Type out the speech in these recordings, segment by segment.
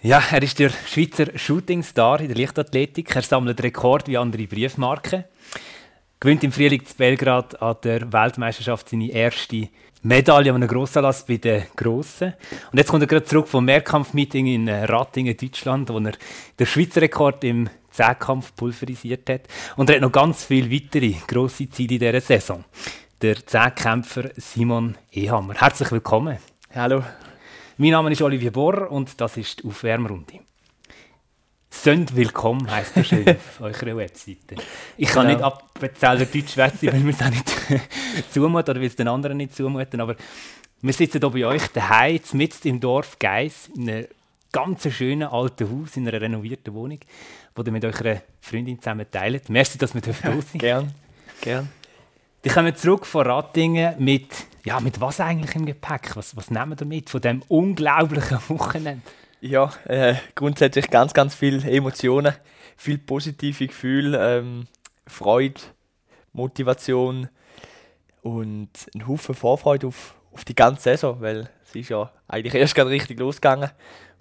Ja, er ist der Schweizer Shootingstar in der Leichtathletik. Er sammelt Rekord wie andere Briefmarken. Gewinnt im Frühling zu Belgrad an der Weltmeisterschaft seine erste Medaille an einem Grossanlass bei den Grossen. Und jetzt kommt er gerade zurück vom Mehrkampfmeeting in Ratingen, Deutschland, wo er den Schweizer Rekord im Zehnkampf pulverisiert hat. Und er hat noch ganz viele weitere grosse Ziele in dieser Saison. Der Zehnkämpfer Simon Ehammer. Herzlich willkommen. Hallo. Mein Name ist Olivier Bohr und das ist die Aufwärmrunde. Sind willkommen heisst das schön auf eurer Webseite. Ich kann genau. nicht abbezahlen Deutsch schwätzen, weil wir es auch nicht zumuten oder weil es den anderen nicht zumuten. Aber wir sitzen hier bei euch daheim, mitten im Dorf Geis, in einem ganz schönen alten Haus, in einer renovierten Wohnung, die ihr mit eurer Freundin zusammen teilt. Merci, dass wir hier sind. Gern, gern. Die kommen zurück von Rattingen mit ja, mit was eigentlich im Gepäck? Was, was nehmen wir mit von dem unglaublichen Wochenende? Ja, äh, grundsätzlich ganz, ganz viele Emotionen, viel positive Gefühle, ähm, Freude, Motivation und ein Haufen Vorfreude auf, auf die ganze Saison, weil es ist ja eigentlich erst gerade richtig losgegangen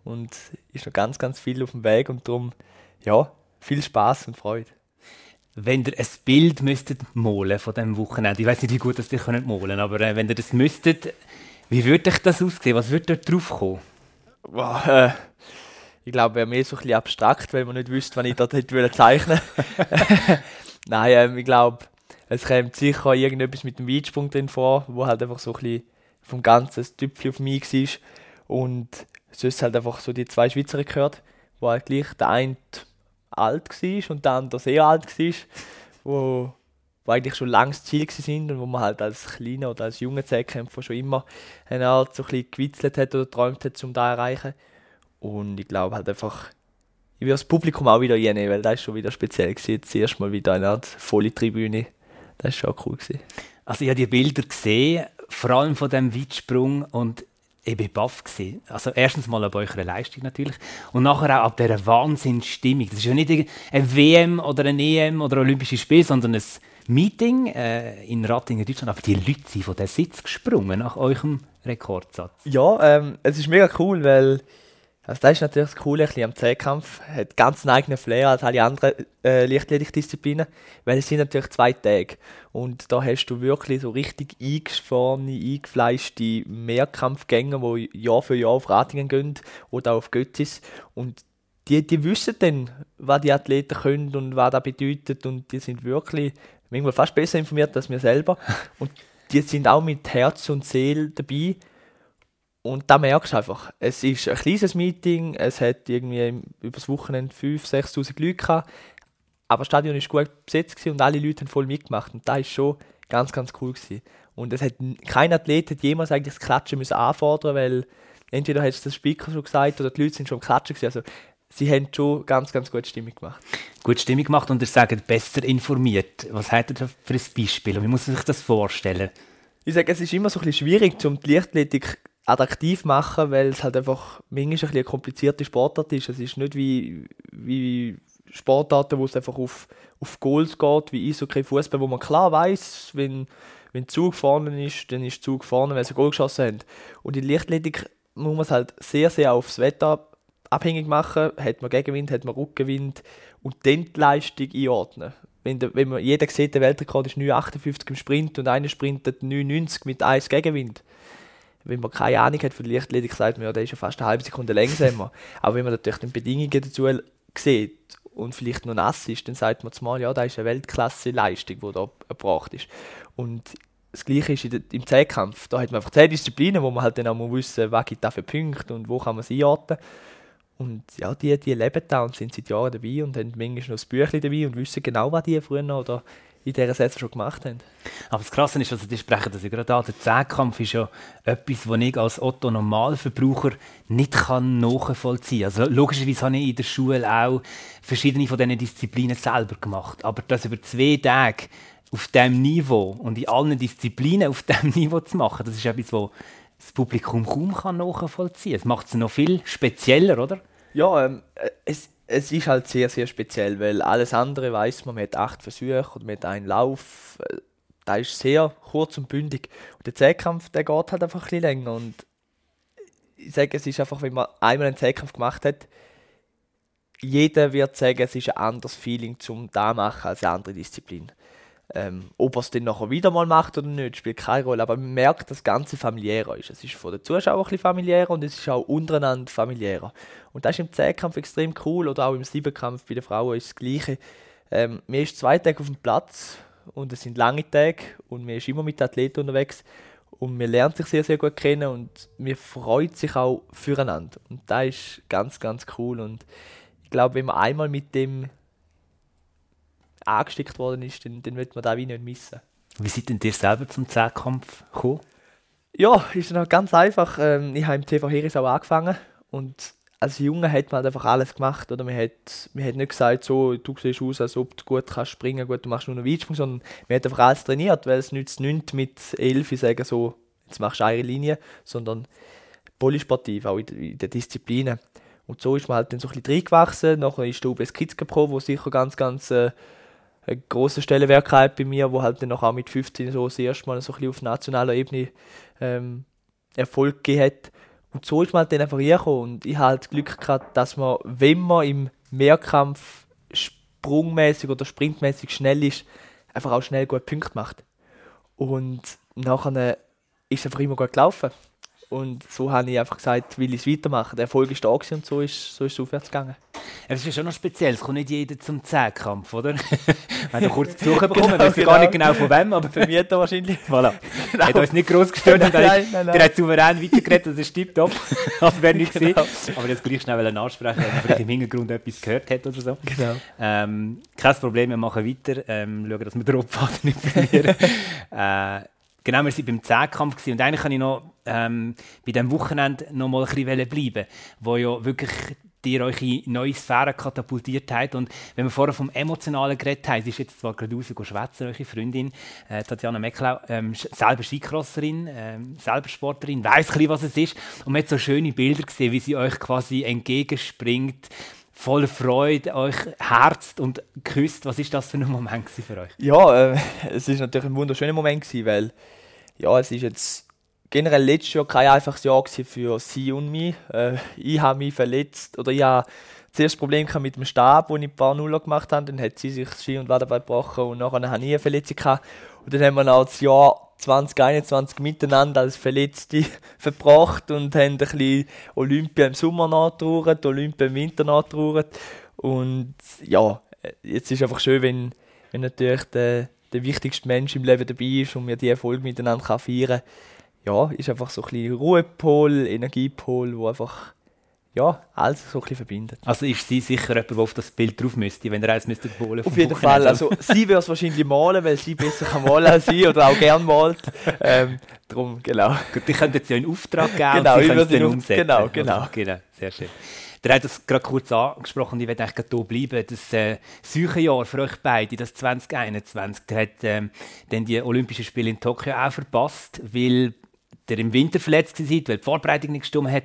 und ist noch ganz, ganz viel auf dem Weg und darum, ja, viel Spaß und Freude wenn ihr ein Bild müsstet malen von diesem Wochenende, ich weiß nicht, wie gut das ihr könnt malen, aber äh, wenn ihr das müsstet, wie würde euch das aussehen? Was würde dort drauf kommen? Wow, äh, ich glaube, wäre mehr so ein bisschen abstrakt, weil man nicht wüsste, was ich dort hätte zeichnen Nein, ähm, ich glaube, es kommt sicher irgendetwas mit dem Weitsprung drin vor, wo halt einfach so ein bisschen vom Ganzen ein Tüpfchen auf mich war. Und sonst halt einfach so die zwei Schweizer gehört, wo halt gleich der eine alt war und der andere sehr alt war, wo, wo eigentlich schon langes Ziel sind und wo man halt als kleiner oder als junger Zehnkämpfer schon immer eine Art so ein gewitzelt hat oder geträumt hat, um das zu erreichen. Und ich glaube halt einfach, ich will das Publikum auch wieder reinnehmen, weil das ist schon wieder speziell gewesen. Jetzt erst mal wieder eine Art volle Tribüne. Das war schon cool. Gewesen. Also ich habe die Bilder gesehen, vor allem von dem Weitsprung und ich war baff. Also erstens mal ab eurer Leistung natürlich und nachher auch ab dieser Wahnsinnsstimmung. Das ist ja nicht ein WM oder ein EM oder Olympische Spiel, sondern ein Meeting äh, in Rattingen, Deutschland. Aber die Leute sind von der Sitz gesprungen nach eurem Rekordsatz. Ja, ähm, es ist mega cool, weil also das ist natürlich das Coole am Zehnkampf. Hat ganz einen eigenen Flair als alle anderen äh, Leichtathletik-Disziplinen, weil es sind natürlich zwei Tage. Und da hast du wirklich so richtig eingeschworene, eingefleischte Mehrkampfgänger, die Jahr für Jahr auf Ratingen gehen oder auf Göttis. Und die, die wissen dann, was die Athleten können und was das bedeutet. Und die sind wirklich manchmal fast besser informiert als wir selber. Und die sind auch mit Herz und Seele dabei. Und da merkst du einfach, es ist ein kleines Meeting, es hat irgendwie über das Wochenende 5.000, 6.000 Leute gehabt, aber das Stadion war gut besetzt und alle Leute haben voll mitgemacht und das war schon ganz, ganz cool. Gewesen. Und es hat kein Athlet hat jemals eigentlich das Klatschen müssen anfordern, weil entweder hat es der Speaker schon gesagt oder die Leute sind schon am Klatschen gewesen. Also sie haben schon ganz, ganz gute Stimmung gemacht. Gute Stimmung gemacht und ihr sagt besser informiert. Was hat ihr da für ein Beispiel? Wie muss man sich das vorstellen? Ich sage, es ist immer so ein bisschen schwierig, um die Leichtathletik attraktiv machen, weil es halt einfach manchmal ein eine komplizierte Sportart ist. Es ist nicht wie, wie Sportarten, wo es einfach auf, auf Goals geht, wie Eishockey, Fußball, wo man klar weiß, wenn, wenn Zug vorne ist, dann ist Zug vorne, weil sie Goal geschossen haben. Und in Lichtathletik muss man es halt sehr, sehr aufs Wetter abhängig machen. Hat man Gegenwind, hat man Rückenwind und dann die Leistung einordnen. Wenn, der, wenn man, jeder sieht, der Weltrekord ist 9,58 im Sprint und einer sprintet 9,90 mit 1 Gegenwind wenn man keine Ahnung hat von der Lichtathletik, sagt man, ja, der ist ja fast eine halbe Sekunde langsamer. Aber wenn man natürlich die Bedingungen dazu sieht und vielleicht noch nass ist, dann sagt man zumal, ja, da ist eine Weltklasse-Leistung, die da erbracht ist. Und das Gleiche ist im Zehnkampf. Da hat man einfach zehn Disziplinen, wo man halt dann auch mal wissen, was gibt da für Punkte und wo kann man sie einordnen. Und ja, die, die leben da und sind seit Jahren dabei und haben manchmal noch das Büchlein dabei und wissen genau, was die früher oder in dieser Saison schon gemacht haben. Aber das Krasse ist, also die sprechen das ja gerade an, der Zehnkampf ist ja etwas, was ich als Otto-Normalverbraucher nicht kann nachvollziehen kann. Also logischerweise habe ich in der Schule auch verschiedene von diesen Disziplinen selber gemacht. Aber das über zwei Tage auf diesem Niveau und in allen Disziplinen auf diesem Niveau zu machen, das ist etwas, was das Publikum kaum kann nachvollziehen kann. Das macht es noch viel spezieller, oder? Ja, ähm, es, es ist halt sehr, sehr speziell, weil alles andere weiß man, man hat acht Versuche man hat einen Lauf. Äh, da ist sehr kurz und bündig. Und der Zehnkampf, der geht halt einfach ein bisschen länger. Und ich sage, es ist einfach, wenn man einmal einen Zehnkampf gemacht hat, jeder wird sagen, es ist ein anderes Feeling zum da machen als eine andere Disziplin. Ähm, ob er es dann nachher wieder mal macht oder nicht, spielt keine Rolle. Aber man merkt, dass das Ganze familiärer ist. Es ist von den Zuschauern ein bisschen familiärer und es ist auch untereinander familiärer. Und das ist im Zehnkampf extrem cool oder auch im Siebenkampf bei den Frauen ist das Gleiche. Ähm, mir ist zwei Tage auf dem Platz und es sind lange Tage und man ist immer mit Athleten unterwegs und man lernt sich sehr, sehr gut kennen und man freut sich auch füreinander. Und das ist ganz, ganz cool und ich glaube, wenn man einmal mit dem angesteckt worden ist, dann, dann wird man da wie nicht missen. Wie seid denn ihr selber zum Zehnkampf gekommen? Ja, ist dann ganz einfach. Ähm, ich habe im TV Heris auch angefangen und als Junge hat man halt einfach alles gemacht. Oder? Man, hat, man hat nicht gesagt, so, du siehst aus, als ob du gut kannst springen gut, du machst nur noch Weitsprung, sondern man hat einfach alles trainiert, weil es nützt nichts mit elf sagen, so, jetzt machst du eine Linie, sondern polysportiv, auch in, den Disziplinen. Und so ist man halt dann so ein bisschen reingewachsen. Nachher ist der UBS Kids Pro, wo sicher ganz, ganz äh, einen grossen Stellenwert hat bei mir, wo halt dann auch mit 15 so das erste Mal so ein bisschen auf nationaler Ebene ähm, Erfolg gegeben. Und so ist man halt dann einfach reingekommen. Und ich habe halt Glück gehabt, dass man, wenn man im Mehrkampf sprungmäßig oder sprintmäßig schnell ist, einfach auch schnell gut Punkte macht. Und nachher ist es einfach immer gut gelaufen. Und so habe ich einfach gesagt, will ich es weitermachen. Der Erfolg ist da und so ist, so ist es aufwärts gegangen. Es ist ja schon noch speziell, es kommt nicht jeder zum Zehnkampf, oder? Wenn du kurz Besuch bekommen, genau, weiß genau. gar nicht genau von wem, aber für mich wahrscheinlich. Voilà. Genau. Hat uns nicht groß gestört, nein, nein, nein, der hat souverän weitergeredet, das ist tipptopp. also wäre nicht genau. Aber jetzt gleich schnell ansprechen, wenn man vielleicht im Hintergrund etwas gehört hat oder so. Genau. Ähm, kein Problem, wir machen weiter, ähm, schauen, dass wir den Rotfaden nicht verlieren. äh, genau, wir waren beim Zehnkampf und eigentlich kann ich noch ähm, bei diesem Wochenende noch mal ein bisschen bleiben, wo ja wirklich euch in neue Sphären katapultiert habt. Und wenn wir vorher vom Emotionalen geredet haben, sie ist jetzt zwar gerade raus schwätzen, eure Freundin, äh, Tatjana Mecklau, ähm, selber Skicrosserin, ähm, selber Sportlerin, weiss ein was es ist. Und man hat so schöne Bilder gesehen, wie sie euch quasi entgegenspringt, voller Freude euch herzt und küsst. Was ist das für ein Moment für euch? Ja, äh, es ist natürlich ein wunderschöner Moment gewesen, weil ja, es ist jetzt generell letztes Jahr kein einfaches Jahr für sie und mich. Äh, ich habe mich verletzt oder ich habe zuerst das Problem mit dem Stab, wo ich ein paar Nuller gemacht habe. Dann hat sie sich Ski und Wadenbein gebrochen und nachher habe ich eine Verletzung gehabt. Und dann haben wir auch das Jahr 2021 miteinander als Verletzte verbracht und haben ein bisschen Olympia im Sommer nachgetrauert, Olympia im Winter nachgetrauert. Und ja, jetzt ist es einfach schön, wenn, wenn natürlich der, der wichtigste Mensch im Leben dabei ist und wir die Erfolge miteinander feiern können ja, ist einfach so ein bisschen Ruhepol, Energiepol, wo einfach ja, alles so ein bisschen verbindet. Also ist sie sicher jemand, der auf das Bild drauf müsste, wenn er eins müsste malen Auf jeden Fall. Also sie würde es wahrscheinlich malen, weil sie besser kann malen als sie oder auch gerne malt. Ähm, drum, genau. Gut, die könnten jetzt ja einen Auftrag geben genau, und sie können es dann umsetzen. Genau, genau. Genau, sehr schön. Der hat das gerade kurz angesprochen ich werde eigentlich hier bleiben. Das äh, Jahr für euch beide, das 2021, der hat ähm, dann die Olympischen Spiele in Tokio auch verpasst, weil der im Winter verletzt war, weil die Vorbereitung nicht gestimmt hat.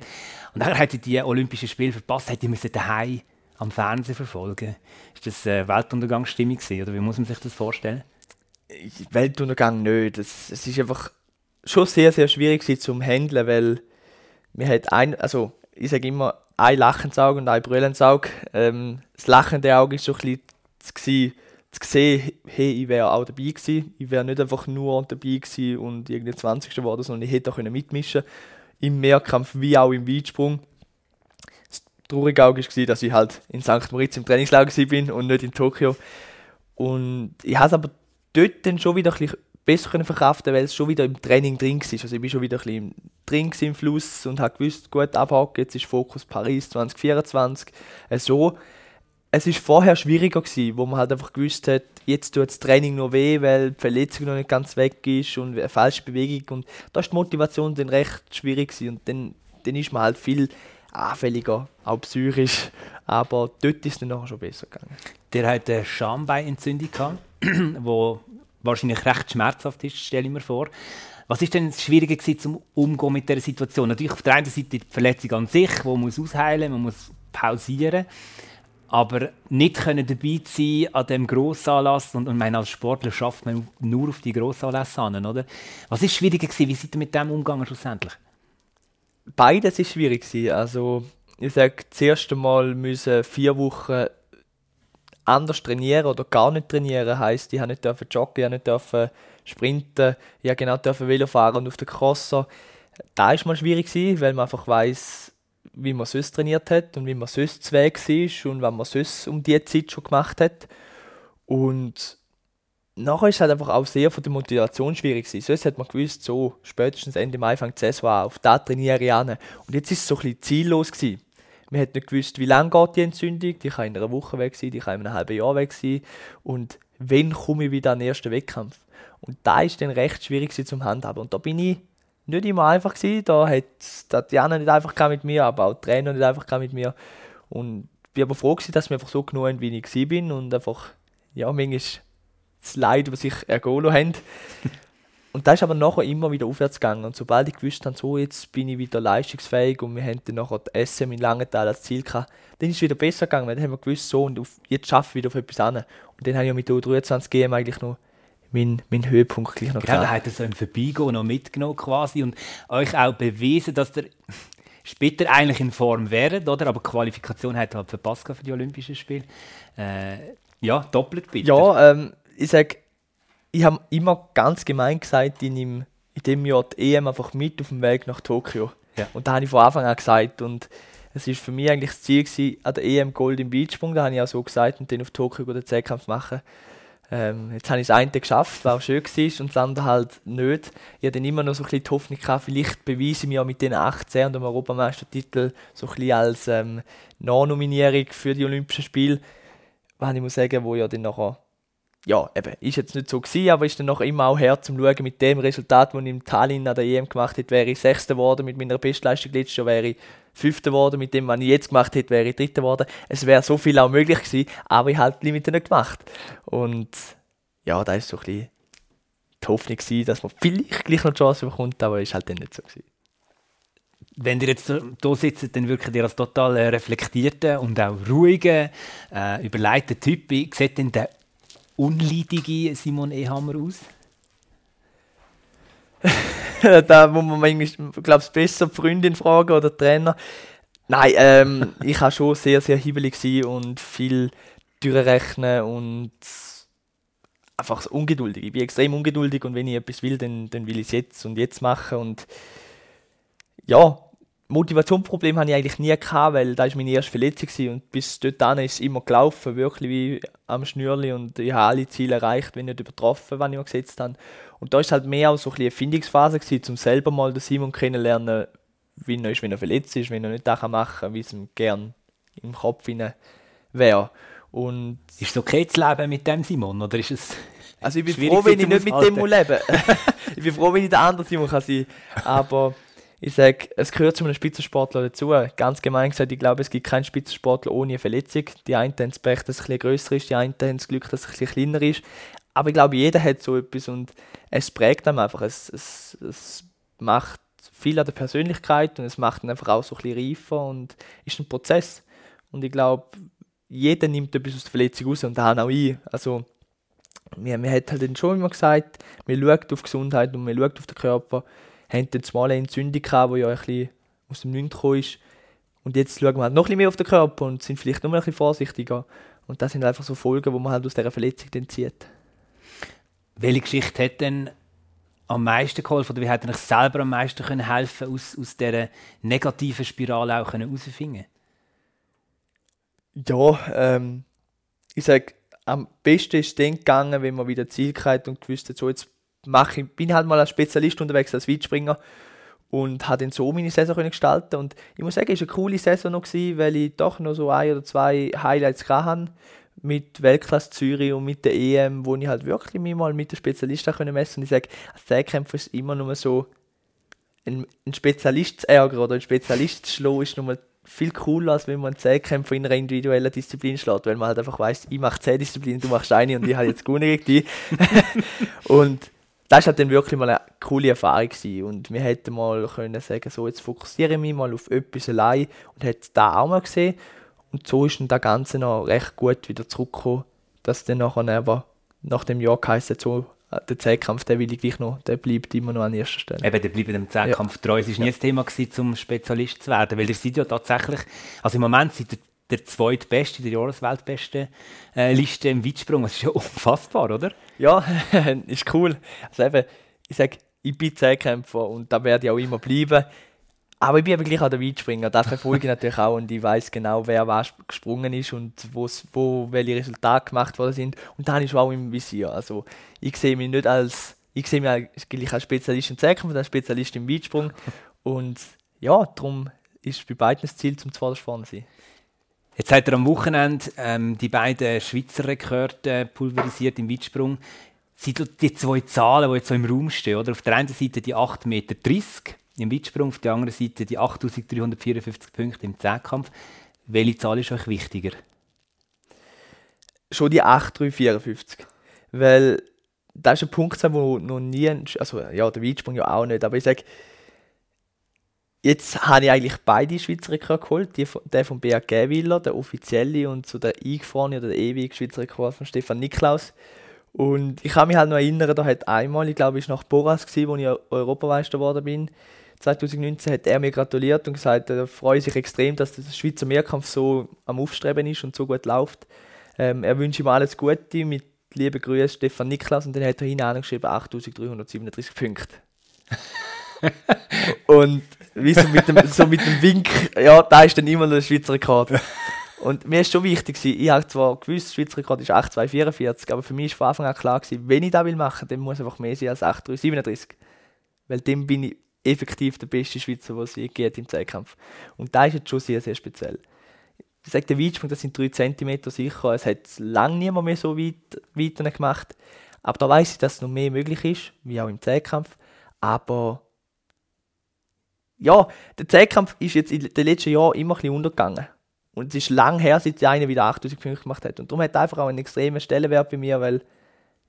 Und dann hat er die Olympischen Spiele verpasst, hat er daheim am Fernsehen verfolgen. Ist das äh, Weltuntergangsstimmung gewesen, oder wie muss man sich das vorstellen? Weltuntergang nicht. Es, es ist einfach schon sehr, sehr schwierig zum Handeln, weil wir hat ein, also ich sage immer, ein lachendes Auge und ein brüllendes Auge. Ähm, das lachende Auge ist so ein bisschen zu sehen, hey, ich wäre auch dabei gewesen. Ich wäre nicht einfach nur dabei gewesen und irgendwie 20. geworden, sondern ich hätte auch mitmischen Im Mehrkampf wie auch im Weitsprung. Das traurige Auge war, dass ich halt in St. Moritz im Trainingslager bin und nicht in Tokio. Und ich habe es aber dort dann schon wieder ein besser können verkraften, weil es schon wieder im Training drin war. Also ich bin schon wieder ein bisschen drin im Fluss und habe gewusst, gut abhaken, jetzt ist Fokus Paris 2024. So es ist vorher schwieriger gewesen, wo man halt einfach gewusst hat, jetzt tut das Training noch weh, weil die Verletzung noch nicht ganz weg ist und eine falsche Bewegung und da ist die Motivation dann recht schwierig gewesen. und dann, dann ist man halt viel anfälliger, auch psychisch, aber dort ist es dann nachher schon besser gegangen. Der hat eine Schambeinentzündung gehabt, wo wahrscheinlich recht schmerzhaft ist, stelle ich mir vor. Was ist denn das Schwierige gewesen, zum Umgehen mit dieser Situation? Natürlich auf der einen Seite die Verletzung an sich, wo man muss ausheilen, man muss pausieren aber nicht können dabei sein an dem Grossanlass und, und meine, als Sportler schafft man nur auf die Grossanlässe an, oder? Was ist schwieriger gewesen? Wie seid ihr mit dem umgegangen schlussendlich? beides ist schwierig. Also ich sage, das erste Mal müssen vier Wochen anders trainieren oder gar nicht trainieren. Heißt, ich habe nicht joggen, ich nicht sprinten, ich habe genau dürfen Velo fahren und auf den Crosser. Da ist mal schwierig weil man einfach weiß, wie man sonst trainiert hat und wie man sonst Weg ist und was man sonst um die Zeit schon gemacht hat. Und nachher ist es halt einfach auch sehr von der Motivation schwierig gewesen. Sonst hat man gewusst, so spätestens Ende Mai fängt die Saison auf da trainiere ich an. Und jetzt ist es so ein bisschen ziellos gewesen. Man hat nicht gewusst, wie lange geht die Entzündung. Die kann in einer Woche weg sein, die kann in einem halben Jahr weg sein. Und wann komme ich wieder an den ersten Wettkampf? Und da ist dann recht schwierig zum Handhaben. Und da bin ich nicht immer einfach gewesen. Da hat Tatjana nicht einfach mit mir, aber auch die Trainer nicht einfach mit mir. Und ich bin aber froh gewesen, dass wir einfach so genug wie ich bin und einfach, ja, manchmal das Leid, was sich ergehen haben. Und da ist aber nachher immer wieder aufwärts gegangen. Und sobald ich gewusst habe, so jetzt bin ich wieder leistungsfähig und wir haben dann nachher die SM in Langenthal als Ziel gehabt, dann ist es wieder besser gegangen, dann haben wir gewusst, so und auf, jetzt schaffe ich wieder auf etwas an. Und dann habe ich mit der U23 GM eigentlich noch meinen mein Höhepunkt gleich noch Genau, da hat er so im Vorbeigehen noch mitgenommen quasi und euch auch bewiesen, dass der später eigentlich in Form wäre, oder? Aber Qualifikation hat halt verpasst für die Olympischen Spiele. Äh, ja, doppelt bitte. Ja, ähm, ich sage, ich habe immer ganz gemein gesagt, in, im, in dem Jahr die EM einfach mit auf dem Weg nach Tokio. Ja. Und da habe ich von Anfang an gesagt. Und es ist für mich eigentlich das Ziel gewesen, an der EM Gold im Beachsprung, da habe ich auch so gesagt, und dann auf Tokio den Zehnkampf machen. Ähm, jetzt habe ich das eine geschafft, was auch schön war, und das andere halt nicht. Ich hatte dann immer noch so ein bisschen die Hoffnung gehabt, vielleicht beweise ich mir mit den 18 und dem Europameistertitel so ein bisschen als ähm, Nachnominierung für die Olympischen Spiele. Was ich muss sagen, wo ja dann nachher ja, eben, ist jetzt nicht so gewesen, aber ist dann noch immer auch her zum Schauen mit dem Resultat, das ich im Tallinn an der EM gemacht hätte, wäre ich Sechster geworden mit meiner Bestleistung letztes Jahr, wäre ich Fünfter geworden, mit dem, was ich jetzt gemacht hätte, wäre ich Dritter geworden. Es wäre so viel auch möglich gewesen, aber ich habe die Limite nicht gemacht. Und ja, da ist so ein bisschen die Hoffnung gewesen, dass man vielleicht gleich noch die Chance bekommt, aber ist halt dann nicht so gewesen. Wenn ihr jetzt hier sitzt, dann wirkt ihr als total reflektierter und auch ruhiger, äh, überleiteter Typ. Wie sieht denn der unleidige Simon Ehammer aus? da muss man manchmal, glaube ich, besser die Freundin fragen oder die Trainer. Nein, ähm, ich war schon sehr, sehr hibbelig und viel durchrechnen und einfach so ungeduldig. Ich bin extrem ungeduldig und wenn ich etwas will, dann, dann will ich es jetzt und jetzt machen und ja, Motivationsproblem hatte ich eigentlich nie gehabt, weil da war meine erste Verletzung und bis dorthin ist es immer gelaufen, wirklich wie am Schnürli und ich habe alle Ziele erreicht, wenn nicht übertroffen, was ich mir gesetzt habe. Und da ist halt mehr auch so ein eine Erfindungsphase gewesen, um selber mal den Simon kennenzulernen, wie er ist, wenn er verletzt ist, wenn er nicht das machen kann, wie es ihm gern im Kopf wäre. Und ist es okay zu leben mit dem Simon, oder ist es Also ich bin froh, wenn ich nicht mit dem leben Ich bin froh, wenn ich der andere Simon kann sein kann, aber ich sage, es gehört zu einem Spitzensportler dazu. Ganz gemein gesagt, ich glaube, es gibt keinen Spitzensportler ohne eine Verletzung. Die einen haben das Pech, dass es ein grösser ist, die einen haben das Glück, dass es ein kleiner ist. Aber ich glaube, jeder hat so etwas und es prägt einem einfach. Es, es, es macht viel an der Persönlichkeit und es macht ihn einfach auch so ein bisschen reifer und ist ein Prozess. Und ich glaube, jeder nimmt etwas aus der Verletzung raus und da auch ich. Also, wir, wir hat halt schon immer gesagt, wir schauen auf Gesundheit und wir schauen auf den Körper haben jetzt mal eine Entzündung gehabt, die ja ein bisschen aus dem Nichts gekommen ist. Und jetzt schauen wir halt noch ein bisschen mehr auf den Körper und sind vielleicht noch mal ein bisschen vorsichtiger. Und das sind einfach so Folgen, die man halt aus dieser Verletzung dann zieht. Welche Geschichte hat denn am meisten geholfen oder wie hat er euch selber am meisten können helfen aus, aus dieser negativen Spirale auch herauszufinden? Ja, ähm, ich sage, am besten ist es dann gegangen, wenn man wieder Ziel hatte und gewusst hat, so jetzt ich, bin halt mal als Spezialist unterwegs, als Weitspringer und habe dann so meine Saison können gestalten und ich muss sagen, es war eine coole Saison noch gewesen, weil ich doch noch so ein oder zwei Highlights hatte mit Weltklasse Zürich und mit der EM, wo ich halt wirklich mich mal mit den Spezialisten können messen und ich sage, als Zehnkämpfer ist immer nur so ein, ein Spezialist zu ärgern oder ein Spezialist zu schlagen, ist nur viel cooler, als wenn man einen Zehnkämpfer in einer individuellen Disziplin schlägt, weil man halt einfach weiss, ich mache zehn Disziplinen, du machst eine und ich habe jetzt gut gegen dich. und das war halt dann wirklich mal eine coole Erfahrung gewesen. und wir hätten mal können sagen, so jetzt fokussiere ich mich mal auf etwas allein und hätte da auch mal gesehen und so ist dann das Ganze noch recht gut wieder zurückgekommen, dass dann nachher aber nach dem Jahr geheißen so der Zehnkampf, der will ich gleich noch, der bleibt immer noch an erster Stelle. Eben, der bleibt dem Zehnkampf ja. treu. Es war nie ja. das Thema, gewesen, zum Spezialist zu werden, weil ihr seid ja tatsächlich, also im Moment seid ihr der zweitbeste, der Jahresweltbeste äh, Liste im Weitsprung. Das ist ja unfassbar, oder? Ja, ist cool. Also eben, ich sage, ich bin Zehnkämpfer und da werde ich auch immer bleiben. Aber ich bin eben gleich auch der Weitspringer. Das verfolge ich natürlich auch und ich weiß genau, wer was gesprungen ist und wo welche Resultate gemacht worden sind. Und da habe ich auch im Visier. Also ich sehe mich nicht als, ich sehe mich als Spezialist im Zehnkampf, als Spezialist im Weitsprung. Und ja, darum ist bei beiden das Ziel, zum Zuvorderst vorne zu sein. Jetzt hat er am Wochenende ähm, die beiden Schweizer Rekorde pulverisiert im Weitsprung. Sind die zwei Zahlen, die jetzt so im Raum stehen, oder? Auf der einen Seite die 8,30 Meter im Weitsprung, auf der anderen Seite die 8.354 Punkte im Zehnkampf. Welche Zahl ist euch wichtiger? Schon die 8,354. Weil das ist ein Punkt, der noch nie, also ja, der Weitsprung ja auch nicht, aber ich sage, Jetzt habe ich eigentlich beide Schweizer Rekorde geholt. Die, der von Beat Gäwiller, der offizielle, und so der eingefrorene oder der ewige Schweizer Rekord von Stefan Niklaus. Und ich kann mich halt noch erinnern, da hat einmal, ich glaube, es war nach Boras, gewesen, wo ich Europameister geworden bin. 2019 hat er mir gratuliert und gesagt, er freut sich extrem, dass der Schweizer Mehrkampf so am Aufstreben ist und so gut läuft. Ähm, er wünscht ihm alles Gute, mit lieben Grüßen Stefan Niklaus und dann hat er hineingeschrieben 8337 Punkte. und wie so mit, dem, so mit dem Wink, ja, da ist dann immer noch der Schweizer Rekord. Und mir ist schon wichtig, ich habe zwar gewusst, der Schweizer Rekord ist 8,244, aber für mich ist von Anfang an klar, gewesen, wenn ich das will machen, dann muss einfach mehr sein als 8,37. Weil dann bin ich effektiv der beste Schweizer, der es je geht im Zweikampf. Und da ist jetzt schon sehr, sehr speziell. Ich sage, der Weitsprung, das sind 3 cm sicher. Es hat lange niemand mehr so weit, weiter gemacht. Aber da weiß ich, dass noch mehr möglich ist, wie auch im Zweikampf. Aber ja, der Zehnkampf ist jetzt in den letzten Jahren immer ein bisschen untergegangen. Und es ist lang her, seit einer wieder 8000 Punkte gemacht hat. Und darum hat er einfach auch einen extremen Stellenwert bei mir, weil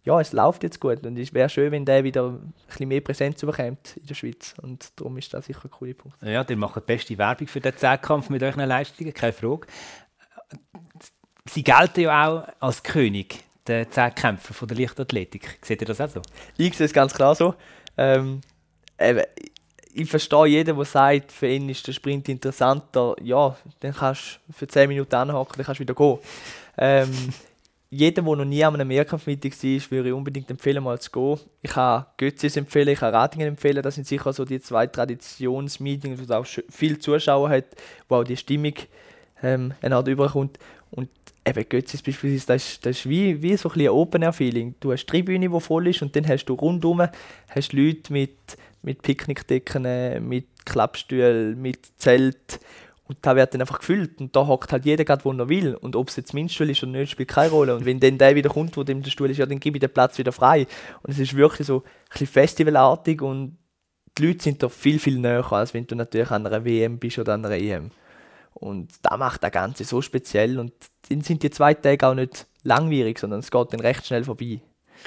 ja, es läuft jetzt gut. Und es wäre schön, wenn der wieder ein bisschen mehr Präsenz bekommt in der Schweiz. Und darum ist das sicher ein cooler Punkt. Ja, ihr macht die beste Werbung für den Zehnkampf mit euren Leistungen, keine Frage. Sie gelten ja auch als König der Zehnkämpfer von der Leichtathletik. Seht ihr das auch so? Ich sehe es ganz klar so. Ähm, ich verstehe jeden, der sagt, für ihn ist der Sprint interessanter. Ja, dann kannst du für 10 Minuten anhocken, dann kannst du wieder gehen. Ähm, jeder, der noch nie an einem Mehrkampfmeeting war, würde ich unbedingt empfehlen, mal zu gehen. Ich kann Götzis empfehlen, ich kann Ratingen empfehlen. Das sind sicher so die zwei Traditionsmeetings, wo es auch viele Zuschauer hat, wo auch die Stimmung ähm, eine Art überkommt. Und eben Götzis beispielsweise, das ist, das ist wie, wie so ein, ein Open-Air-Feeling. Du hast die Tribüne, die voll ist und dann hast du rundum hast Leute mit mit Picknickdecken, mit Klappstühlen, mit Zelt. Und da wird dann einfach gefüllt. Und da hockt halt jeder gerade, wo er will. Und ob es jetzt mein Stuhl ist oder nicht, spielt keine Rolle. Und wenn dann der wieder kommt, wo dem der Stuhl ist, ja, dann gebe ich den Platz wieder frei. Und es ist wirklich so ein bisschen festivalartig und die Leute sind da viel, viel näher, als wenn du natürlich an einer WM bist oder an einer EM. Und da macht das Ganze so speziell. Und dann sind die zwei Tage auch nicht langwierig, sondern es geht dann recht schnell vorbei.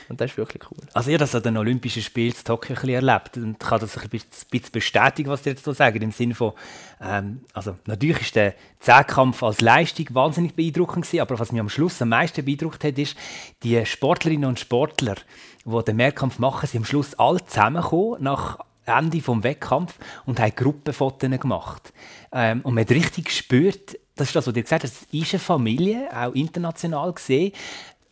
Und das ist wirklich cool. Also ihr das an den Olympischen Spielen in Tokio ein bisschen erlebt und kann das ein bisschen bestätigen, was ihr jetzt so sagen, im Sinne von, ähm, also natürlich ist der Zehnkampf als Leistung wahnsinnig beeindruckend gewesen, aber was mich am Schluss am meisten beeindruckt hat, ist, die Sportlerinnen und Sportler, die den Mehrkampf machen, sind am Schluss alle zusammengekommen nach Ende vom Wettkampf und haben Gruppenfotos gemacht. Ähm, und man hat richtig gespürt, das ist das, was ihr gesagt habt, das ist eine Familie, auch international gesehen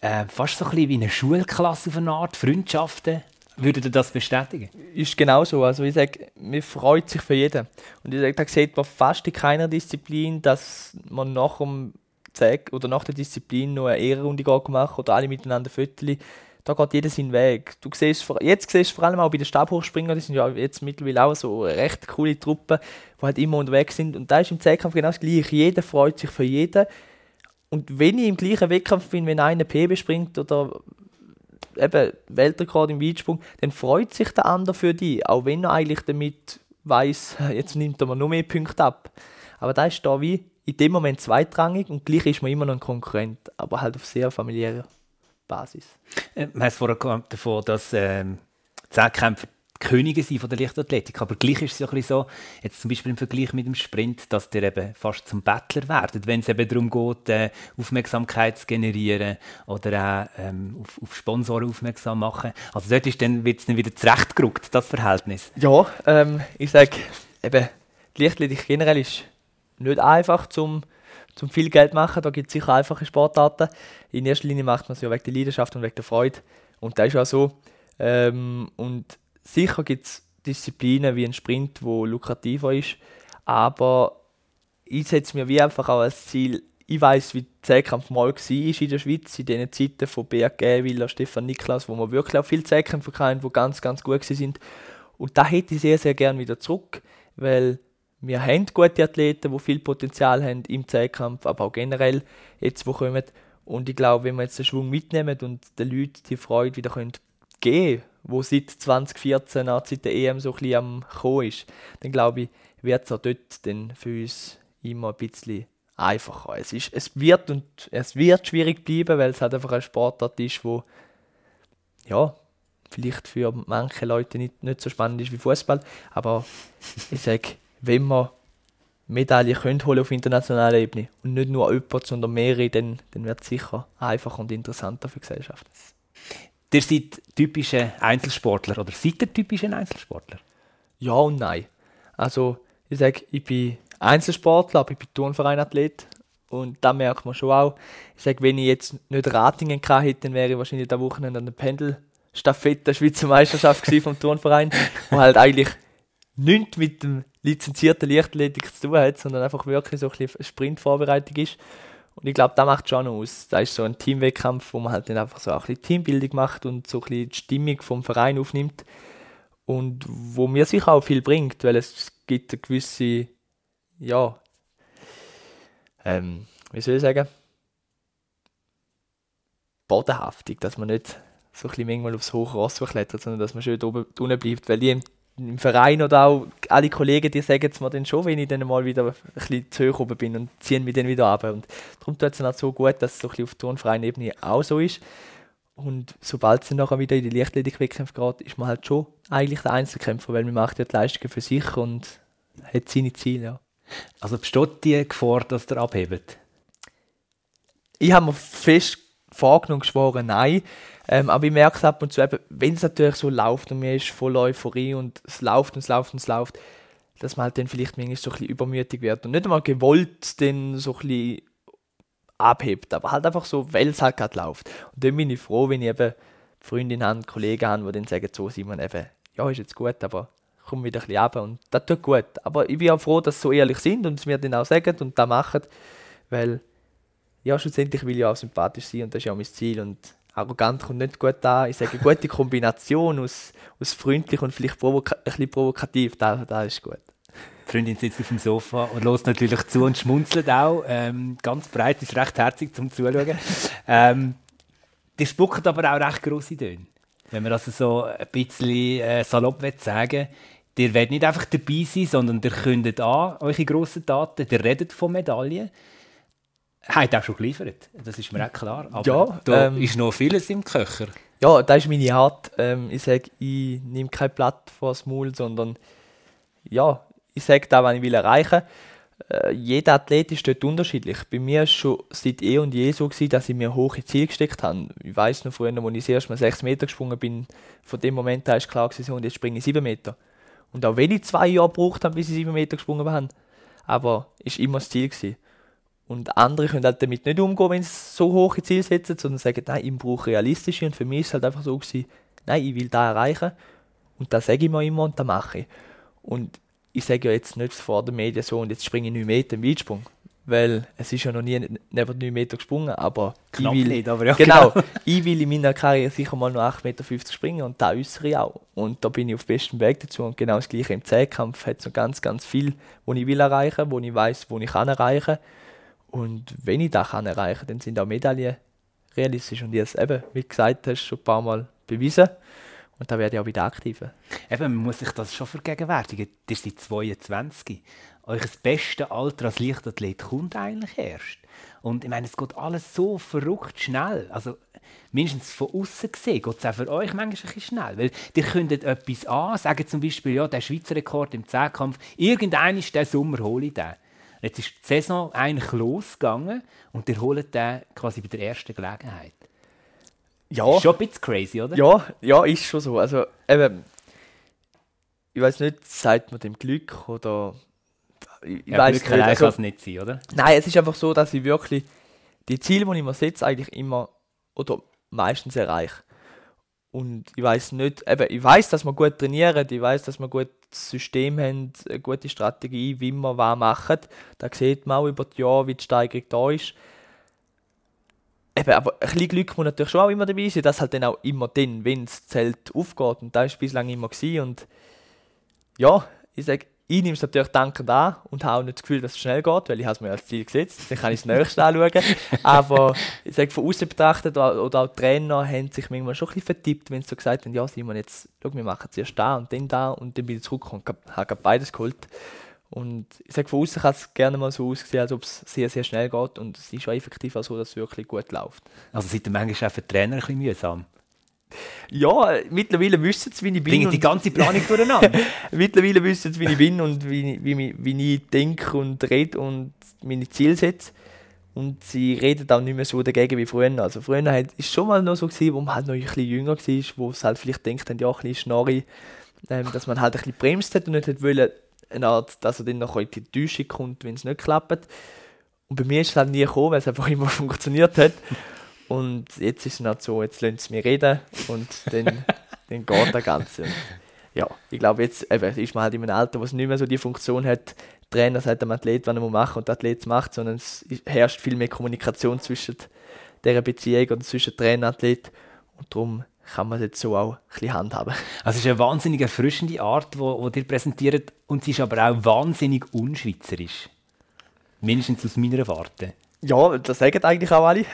äh, fast so ein bisschen wie eine Schulklasse auf eine Art, Freundschaften. Würdet ihr das bestätigen? Ist genau so. Also ich sage, man freut sich für jeden. Und ich sage, da sieht man fast in keiner Disziplin, dass man nach dem Zeig oder nach der Disziplin noch eine Ehrenrunde macht oder alle miteinander Viertel. Da geht jeder seinen Weg. Du siehst, jetzt siehst du vor allem auch bei den Stabhochspringern, die sind ja jetzt mittlerweile auch so recht coole Truppen, die halt immer unterwegs sind. Und da ist im Zehnkampf genau das Gleiche. Jeder freut sich für jeden. Und wenn ich im gleichen Wettkampf bin, wenn einer PB springt oder eben Weltrekord im Weitsprung, dann freut sich der andere für dich, auch wenn er eigentlich damit weiß, jetzt nimmt er mir noch mehr Punkte ab. Aber da ist da wie in dem Moment zweitrangig und gleich ist man immer noch ein Konkurrent, aber halt auf sehr familiärer Basis. Äh, man hat vorher davon, dass ähm, Zehnkämpfer Könige sind von der Leichtathletik. Aber gleich ist es ja so, jetzt zum Beispiel im Vergleich mit dem Sprint, dass der eben fast zum Bettler werdet, wenn es eben darum geht, äh, Aufmerksamkeit zu generieren oder auch ähm, auf, auf, Sponsoren aufmerksam machen. Also dort ist dann, wird es dann wieder zurechtgerückt, das Verhältnis. Ja, ähm, ich sage, eben, die Leichtathletik generell ist nicht einfach zum zum viel Geld machen. Da gibt es sicher einfache Sportarten. In erster Linie macht man es ja wegen der Leidenschaft und wegen der Freude. Und das ist auch so. Ähm, und sicher gibt es Disziplinen wie ein Sprint, wo lukrativer ist. Aber ich setze mir wie einfach auch als Ziel, ich weiß, wie der Zehnkampf mal war in der Schweiz, in den Zeiten von Beat Gäwiller, Stefan Niklas, wo wir wirklich auch viele Zehnkämpfe hatten, die ganz, ganz gut sind. Und da hätte ich sehr, sehr gerne wieder zurück, weil wir haben gute Athleten, die viel Potenzial haben im Zehnkampf, aber auch generell jetzt, wo kommen. Und ich glaube, wenn wir jetzt den Schwung mitnehmen und den Leuten die Freude wieder können geben wo seit 2014, seit der EM so ein bisschen am Kommen ist, dann glaube ich, wird es auch dort dann für uns immer ein bisschen einfacher. Es, ist, es, wird und es wird schwierig bleiben, weil es halt einfach ein Sportart ist, wo ja, vielleicht für manche Leute nicht, nicht so spannend ist wie Fußball, aber ich sage, wenn wir Medaillen können holen auf internationaler Ebene und nicht nur jemand, sondern mehrere, dann, dann wird es sicher einfacher und interessanter für die Gesellschaft. Ihr seid typische Einzelsportler oder seid ihr typische Einzelsportler? Ja und nein. Also ich sage, ich bin Einzelsportler, aber ich bin Turnvereinathlet und da merkt man schon auch. Ich sage, wenn ich jetzt nicht Ratingen hätte, dann wäre ich wahrscheinlich der Wochenende an der Pendelstaffette Schweizer Meisterschaft vom Turnverein, wo halt eigentlich nichts mit dem lizenzierten Leichtathletik zu tun hat, sondern einfach wirklich so ein bisschen Sprintvorbereitung ist. Und ich glaube, das macht schon aus. Da ist so ein Teamwettkampf, wo man halt dann einfach so ein bisschen Teambildung macht und so ein bisschen die Stimmung vom Verein aufnimmt. Und wo mir sicher auch viel bringt, weil es gibt eine gewisse, ja, ähm, wie soll ich sagen, Bodenhaftung, dass man nicht so ein bisschen manchmal aufs hohe Ross klettert, sondern dass man schön oben unten bleibt, weil die im Verein oder auch alle Kollegen, die sagen es mir dann schon, wenn ich dann mal wieder ein bisschen zu hoch oben bin und ziehen mich dann wieder ab. Und darum tut es dann auch so gut, dass es so ein bisschen auf Turnverein-Ebene auch so ist. Und sobald es dann nachher wieder in die Leichtathletik-Wettkämpfe geht, ist man halt schon eigentlich der Einzelkämpfer, weil man macht ja die Leistungen für sich und hat seine Ziele. Ja. Also besteht die Gefahr, dass der abhebt? Ich habe mir fest vorgenommen geschworen, nein. Ähm, aber ich merke es ab und zu, wenn es natürlich so läuft und mir ist voll Euphorie und es läuft und es läuft und es läuft, dass man halt dann vielleicht manchmal so ein bisschen übermütig wird und nicht einmal gewollt dann so ein bisschen abhebt, aber halt einfach so, weil es halt gerade läuft. Und dann bin ich froh, wenn ich eben Freundinnen habe, Kollegen habe, die dann sagen, so Simon, eben, ja, ist jetzt gut, aber komm wieder ein bisschen runter und das tut gut. Aber ich bin auch froh, dass sie so ehrlich sind und es mir dann auch sagen und das machen, weil ja, schlussendlich will ich auch sympathisch sein und das ist ja auch mein Ziel und arrogant kommt nicht gut an. Ich sage, eine gute Kombination aus, aus freundlich und vielleicht provoka ein bisschen provokativ, das, das ist gut. Die Freundin sitzt auf dem Sofa und lässt natürlich zu und schmunzelt auch. Ähm, ganz breit, ist recht herzig zum Zuschauen. Ähm, die spuckt aber auch recht grosse Töne. Wenn man das so ein bisschen äh, salopp sagen Ihr werdet nicht einfach dabei sein, sondern ihr kündet an, eure grossen Daten, ihr redet von Medaillen. Hat auch schon geliefert, das ist mir auch klar. Aber ja, da ähm, ist noch vieles im Köcher. Ja, das ist meine Art. Ähm, ich sage, ich nehme kein Blatt vor das Maul, sondern ja, ich sage da, was ich will erreichen äh, Jeder Athlet ist dort unterschiedlich. Bei mir war es schon seit eh und je so, gewesen, dass ich mir hohe Ziele gesteckt habe. Ich weiß noch früher, als ich das erste Mal 6 Meter gesprungen bin, von dem Moment an ist klar gewesen, und jetzt springe ich 7 Meter. Und auch wenn ich zwei Jahre gebraucht habe, bis ich 7 Meter gesprungen bin, aber es war immer das Ziel. Gewesen. Und andere können halt damit nicht umgehen, wenn sie so hohe Ziele setzen, sondern sagen, nein, ich brauche realistische. Und für mich ist es halt einfach so gewesen, nein, ich will da erreichen. Und das sage ich mir immer und das mache ich. Und ich sage ja jetzt nicht vor den Medien so, und jetzt springe ich 9 Meter im Weitsprung. Weil es ist ja noch nie neben 9 Meter gesprungen, aber Knapp ich will, nicht, aber ja, genau, genau. ich will in meiner Karriere sicher mal noch 8,50 Meter springen und da äußere ich auch. Und da bin ich auf bestem Weg dazu. Und genau das gleiche im Zehnkampf hat es noch ganz, ganz viel, wo ich will erreichen, wo ich weiß, wo ich kann erreichen kann und wenn ich das kann erreichen kann, dann sind auch Medaillen realistisch. Und jetzt eben, wie gesagt hast, schon ein paar Mal bewiesen. Und da werde ich auch wieder aktiv. Eben, man muss sich das schon vergegenwärtigen. Das sind 22. euch das beste Alter als Leichtathlet kommt eigentlich erst. Und ich meine, es geht alles so verrückt schnell. Also, mindestens von außen gesehen geht es auch für euch manchmal ein bisschen schnell. Weil ihr könntet etwas an, sagen zum Beispiel, ja, der Schweizer Rekord im Zehnkampf, irgendein ist der Sommer hole ich den. Jetzt ist die Saison eigentlich losgegangen und ihr holt den quasi bei der ersten Gelegenheit. Ja. Ist schon ein bisschen crazy, oder? Ja, ja, ist schon so. Also, eben, ich weiß nicht, sagt man dem Glück oder. Ich, ja, weiß allein Also, kann es nicht sein, oder? nein, es ist einfach so, dass ich wirklich die Ziele, die ich mir setze, eigentlich immer oder meistens erreiche. Und ich weiß nicht, eben, ich weiß, dass wir gut trainieren, ich weiß, dass wir gut System haben, eine gute Strategie, wie wir was machen. Da sieht man auch über die Jahre, wie die Steigerung da ist. Eben, aber ein bisschen Glück muss natürlich schon auch immer dabei sein, dass halt dann auch immer dann, wenn das Zelt aufgeht. Und da war bislang immer. Gewesen. Und ja, ich sage, ich nehme es natürlich dankend an und habe auch nicht das Gefühl, dass es schnell geht, weil ich es mir als Ziel gesetzt Dann kann ich das nächste anschauen. Aber ich sage, von außen betrachtet oder auch die Trainer haben sich manchmal schon ein bisschen vertippt, wenn sie so gesagt haben, ja Simon, jetzt, schau, wir machen zuerst da und dann da und dann bin ich zurückgekommen und habe beides geholt. Und ich sage, von außen kann es gerne mal so aussehen, als ob es sehr, sehr schnell geht und es ist auch effektiv auch so, dass es wirklich gut läuft. Also ihr manchmal auch für die Trainer ein bisschen mühsam. Ja, mittlerweile wissen sie, wie ich bin. Bringt die ganze Planung durcheinander. Mittlerweile wissen sie, wie ich bin und wie, wie, wie, ich denke und rede und meine Ziele setze. Und sie reden auch nicht mehr so dagegen wie früher. Also früher war es schon mal noch so, gewesen, wo man halt noch ein bisschen jünger war, wo es halt vielleicht denkt, ja, ein bisschen Schnorri, ähm, dass man halt ein bisschen bremst hat und nicht wollen, eine Art, dass er dann noch in die Täuschung kommt, wenn es nicht klappt. Und bei mir ist es halt nie gekommen, weil es einfach immer funktioniert hat. Und jetzt ist es halt so, jetzt lassen sie mich reden und dann, dann geht das Ganze. Und ja, ich glaube, jetzt eben, ist man halt in einem Alter, wo es nicht mehr so die Funktion hat, der Trainer sagt dem Athlet, was er machen muss und der Athlet macht, sondern es herrscht viel mehr Kommunikation zwischen dieser Beziehung und zwischen Trainer und Athlet. Und darum kann man es jetzt so auch ein bisschen handhaben. Also es ist eine wahnsinnig erfrischende Art, die wo, wo ihr präsentiert und sie ist aber auch wahnsinnig unschweizerisch. Mindestens aus meiner Warte. Ja, das sagen eigentlich auch alle.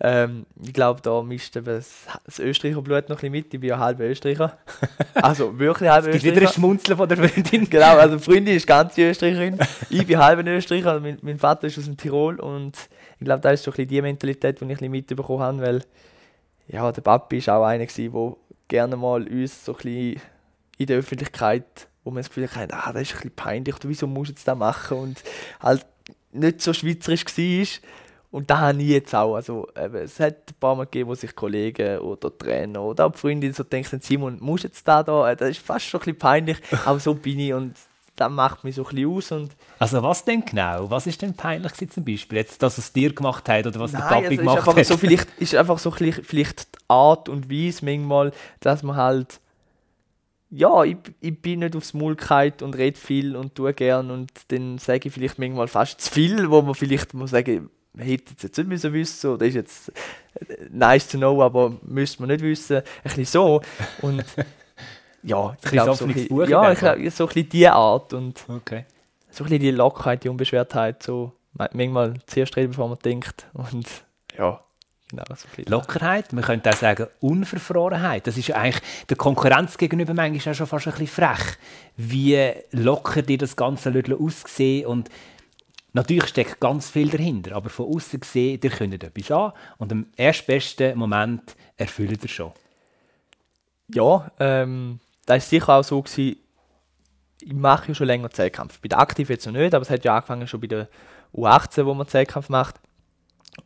Ähm, ich glaube, da mischt eben das, das Österreicher Blut noch ein bisschen mit. Ich bin ja halb Österreicher. Also wirklich halb gibt wieder ein Österreicher. Schmunzeln von der Freundin. Genau, also die Freundin ist ganz Österreicherin. Ich bin halb Österreicher, also mein, mein Vater ist aus dem Tirol und ich glaube, das ist so ein bisschen die Mentalität, die ich ein bisschen mitbekommen habe, weil ja, der Papi ist auch einer der gerne mal uns so ein bisschen in der Öffentlichkeit, wo man das Gefühl hat, ah, das ist ein bisschen peinlich, oder wieso musst du jetzt das machen und halt nicht so schweizerisch war. Und da habe ich jetzt auch. Also, eben, es hat ein paar Mal gegeben, wo sich Kollegen oder Trainer oder auch die Freundin so denken, Simon, musst du jetzt da, da? Das ist fast schon ein bisschen peinlich, aber so bin ich und das macht mich so ein bisschen aus. Und Also was denn genau? Was ist denn peinlich gewesen zum Beispiel? Jetzt das, was dir gemacht hat oder was der Nein, Papi also ist gemacht einfach hat? so vielleicht, ist einfach so vielleicht die Art und Weise manchmal, dass man halt ja, ich, ich bin nicht aufs Maul und rede viel und tue gern und dann sage ich vielleicht manchmal fast zu viel, wo man vielleicht muss sagen, man hätte es jetzt nicht müssen wissen oder ist jetzt äh, nice to know, aber müsste man nicht wissen. Ein bisschen so. Und ja, ich glaube, so, bisschen- ja, ich glaube, so ein bisschen die Art und Okay. so ein bisschen die Lockerheit, die Unbeschwertheit, so ma- manchmal zuerst reden, bevor man denkt und ja, genau, so. Lockerheit, man könnte auch sagen Unverfrorenheit. Das ist eigentlich der Konkurrenz gegenüber manchmal auch schon fast ein bisschen frech. Wie locker dir das Ganze aussehen und natürlich steckt ganz viel dahinter, aber von außen gesehen, ihr könnt etwas an und im erstbesten Moment erfüllt ihr schon. Ja, ähm, da ist sicher auch so gewesen, ich mache ja schon länger Zehnkampf. Bei der Aktiv jetzt noch nicht, aber es hat ja angefangen schon bei der U18, wo man Zehnkampf macht.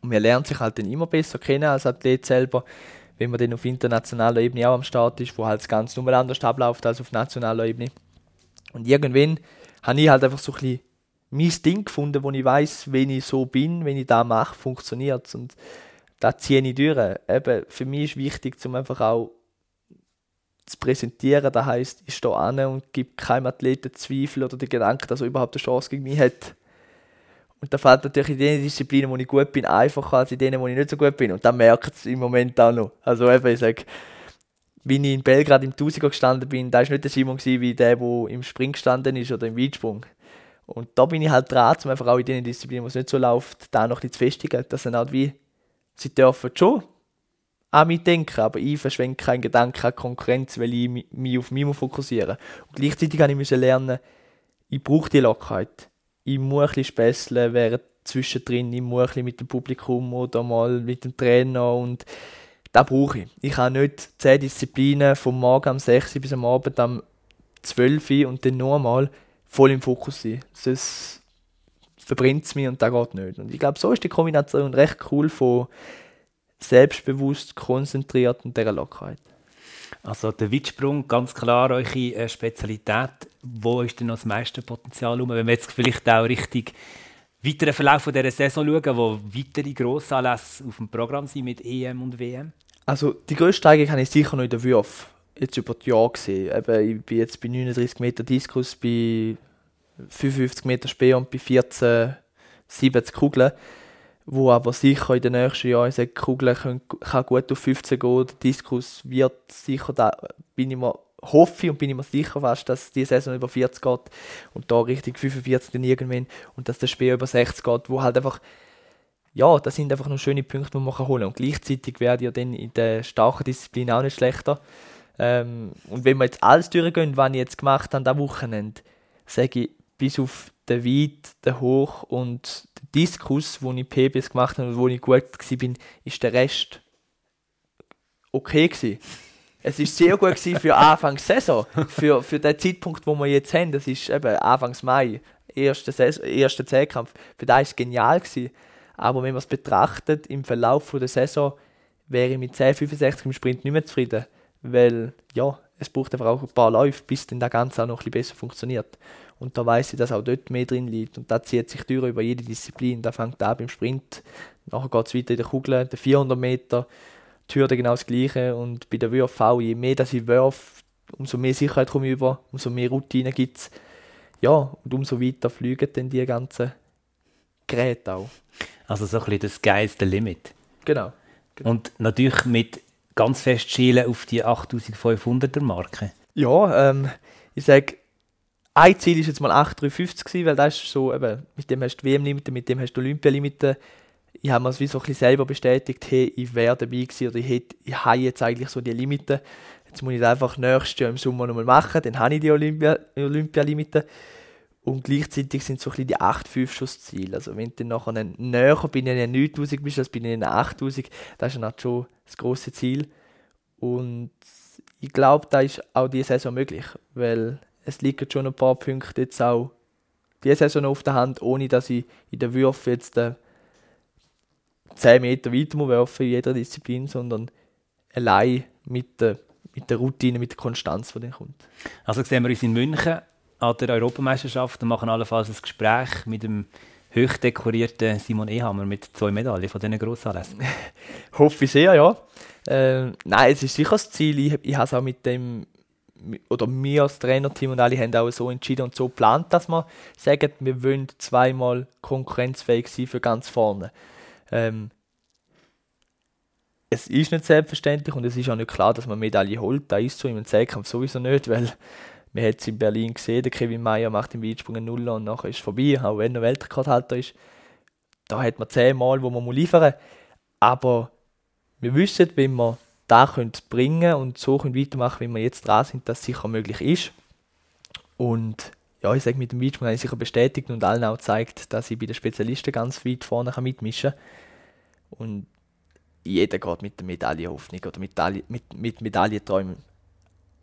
Und man lernt sich halt dann immer besser kennen als Athlet selber, wenn man dann auf internationaler Ebene auch am Start ist, wo halt das Ganze nochmal anders abläuft als auf nationaler Ebene. Und irgendwann habe ich halt einfach so ein bisschen mein Ding gefunden, wo ich weiß, wenn ich so bin, wenn ich da mache, funktioniert es. Und da ziehe ich durch. Eben, für mich ist wichtig, zum einfach auch zu präsentieren. Das heisst, ich stehe an und gebe keinem Athleten Zweifel oder den Gedanken, dass er überhaupt eine Chance gegen mich hat. Und da fällt natürlich in den Disziplinen, wo ich gut bin, einfacher als in denen, wo ich nicht so gut bin. Und das merkt es im Moment auch noch. Also eben, ich sage, wie ich in Belgrad im 1000er gestanden bin, da war nicht der Simon wie der, der im Spring gestanden ist oder im Weitsprung. Und da bin ich halt dran, um einfach auch in den Disziplinen, wo es nicht so läuft, da noch ein bisschen zu festigen. Dass dann halt wie, sie dürfen schon an mich denken, aber ich verschwende keinen Gedanken an Konkurrenz, weil ich mi- mich auf mich fokussieren muss. Und gleichzeitig habe ich lernen, ich brauche die Lockerheit. Ich muss ein bisschen späßeln, während zwischendrin, ich muss ein bisschen mit dem Publikum oder mal mit dem Trainer und das brauche ich. Ich habe nicht 10 Disziplinen vom Morgen um 6 Uhr bis am Abend um 12 Uhr und dann noch einmal voll im Fokus sein. Sonst verbrennt es mich und das geht nicht. Und ich glaube, so ist die Kombination recht cool von selbstbewusst, konzentriert und dieser Lockerheit. Also der Weitsprung, ganz klar eure äh, Spezialität. Wo ist denn noch das meiste Potenzial rum? Wenn wir jetzt vielleicht auch richtig weiteren Verlauf dieser Saison schauen, wo weitere Grossanlässe auf dem Programm sind mit EM und WM? Also die grösste Steigerung habe ich sicher noch in der Würf jetzt über die Jahre gesehen. Eben, ich bin jetzt bei 39 Meter Diskus, bei 55 Meter Speer und bei 14, 70 Kugeln. Wo aber sicher in den nächsten Jahren, ich Kugeln können, kann gut auf 15 gehen, der Diskus wird sicher, da bin ich mir, hoffe und bin ich mir sicher fast, dass die Saison über 40 geht und da Richtung 45 dann irgendwann und dass der Speer über 60 geht, wo halt einfach ja, das sind einfach noch schöne Punkte, die man holen kann. Und gleichzeitig werde ich ja dann in der starken Disziplin auch nicht schlechter. Ähm, und wenn wir jetzt alles durchgehen, was ich jetzt gemacht habe, am Wochenende, sage ich, bis auf den Weit, den Hoch und den Diskus, wo ich PBs gemacht habe und wo ich gut war, ist der Rest okay gewesen. Es war sehr gut für Anfang Saison, für, für den Zeitpunkt, wo wir jetzt haben. Das ist eben Anfangs Mai, erster, Saison, erster Zehnkampf. Für das war es genial. Gewesen. Aber wenn man es betrachtet, im Verlauf der Saison wäre ich mit 10,65 im Sprint nicht mehr zufrieden weil ja, es braucht einfach auch ein paar Läufe, bis dann das Ganze auch noch ein bisschen besser funktioniert. Und da weiß ich, dass auch dort mehr drin liegt. Und da zieht sich durch über jede Disziplin. Da fängt an beim Sprint, nachher geht es weiter in der Kugel, der 400 Meter, die Hürde genau das Gleiche. Und bei der Würf auch, je mehr dass ich werfe, umso mehr Sicherheit komme ich über, umso mehr Routine gibt es. Ja, und umso weiter fliegen dann die ganzen Geräte auch. Also so ein bisschen das is the limit. Genau. genau. Und natürlich mit ganz fest schielen auf die 8500er Marke? Ja, ähm, ich sage, ein Ziel ist jetzt mal 8,350 gewesen, weil das ist so, eben, mit dem hast du WM-Limite, mit dem hast du Olympia-Limite. Ich habe mir das wie so ein bisschen selber bestätigt, hey, ich wäre dabei gewesen oder ich, hätte, ich habe jetzt eigentlich so die Limite. Jetzt muss ich das einfach nächstes Jahr im Sommer nochmal machen, dann habe ich die Olympia-Limite. Olympia und gleichzeitig sind so ein bisschen die 8-5 Schussziele. Also wenn du nachher näher bei den 9000 bist, als bei den 8000, das ist dann schon das große Ziel. Und ich glaube, da ist auch diese Saison möglich, weil es liegen schon ein paar Punkte jetzt auch diese Saison auf der Hand, ohne dass ich in der Würfe jetzt äh, 10 Meter weiter werfen in jeder Disziplin, sondern allein mit der, mit der Routine, mit der Konstanz, die dann kommt. Also sehen wir uns in München an der Europameisterschaft und machen allenfalls ein Gespräch mit dem hochdekorierten Simon Ehammer mit zwei Medaillen von diesen Grossanlässen. Hoffe ich sehr, ja. Äh, nein, es ist sicher das Ziel. Ich, ich habe es auch mit dem, oder wir als Trainerteam und alle haben auch so entschieden und so geplant, dass wir sagen, wir wollen zweimal konkurrenzfähig sein für ganz vorne. Ähm, es ist nicht selbstverständlich und es ist auch nicht klar, dass man Medaille holt. Da ist so im Zehnkampf sowieso nicht, weil man hat es in Berlin gesehen, der Kevin Meyer macht im Weitsprung einen Nuller und nachher ist es vorbei, auch wenn er Weltrekordhalter ist. Da hat man zehnmal, wo man liefern muss. Aber wir wissen, wenn wir da bringen können und so können weitermachen wie wir jetzt dran sind, dass es sicher möglich ist. Und ja, ich sage, mit dem Weitsprung habe ich sicher bestätigt und allen auch gezeigt, dass ich bei den Spezialisten ganz weit vorne kann mitmischen kann. Und jeder geht mit der Medaillenhoffnung oder mit, mit, mit Medaillenträumen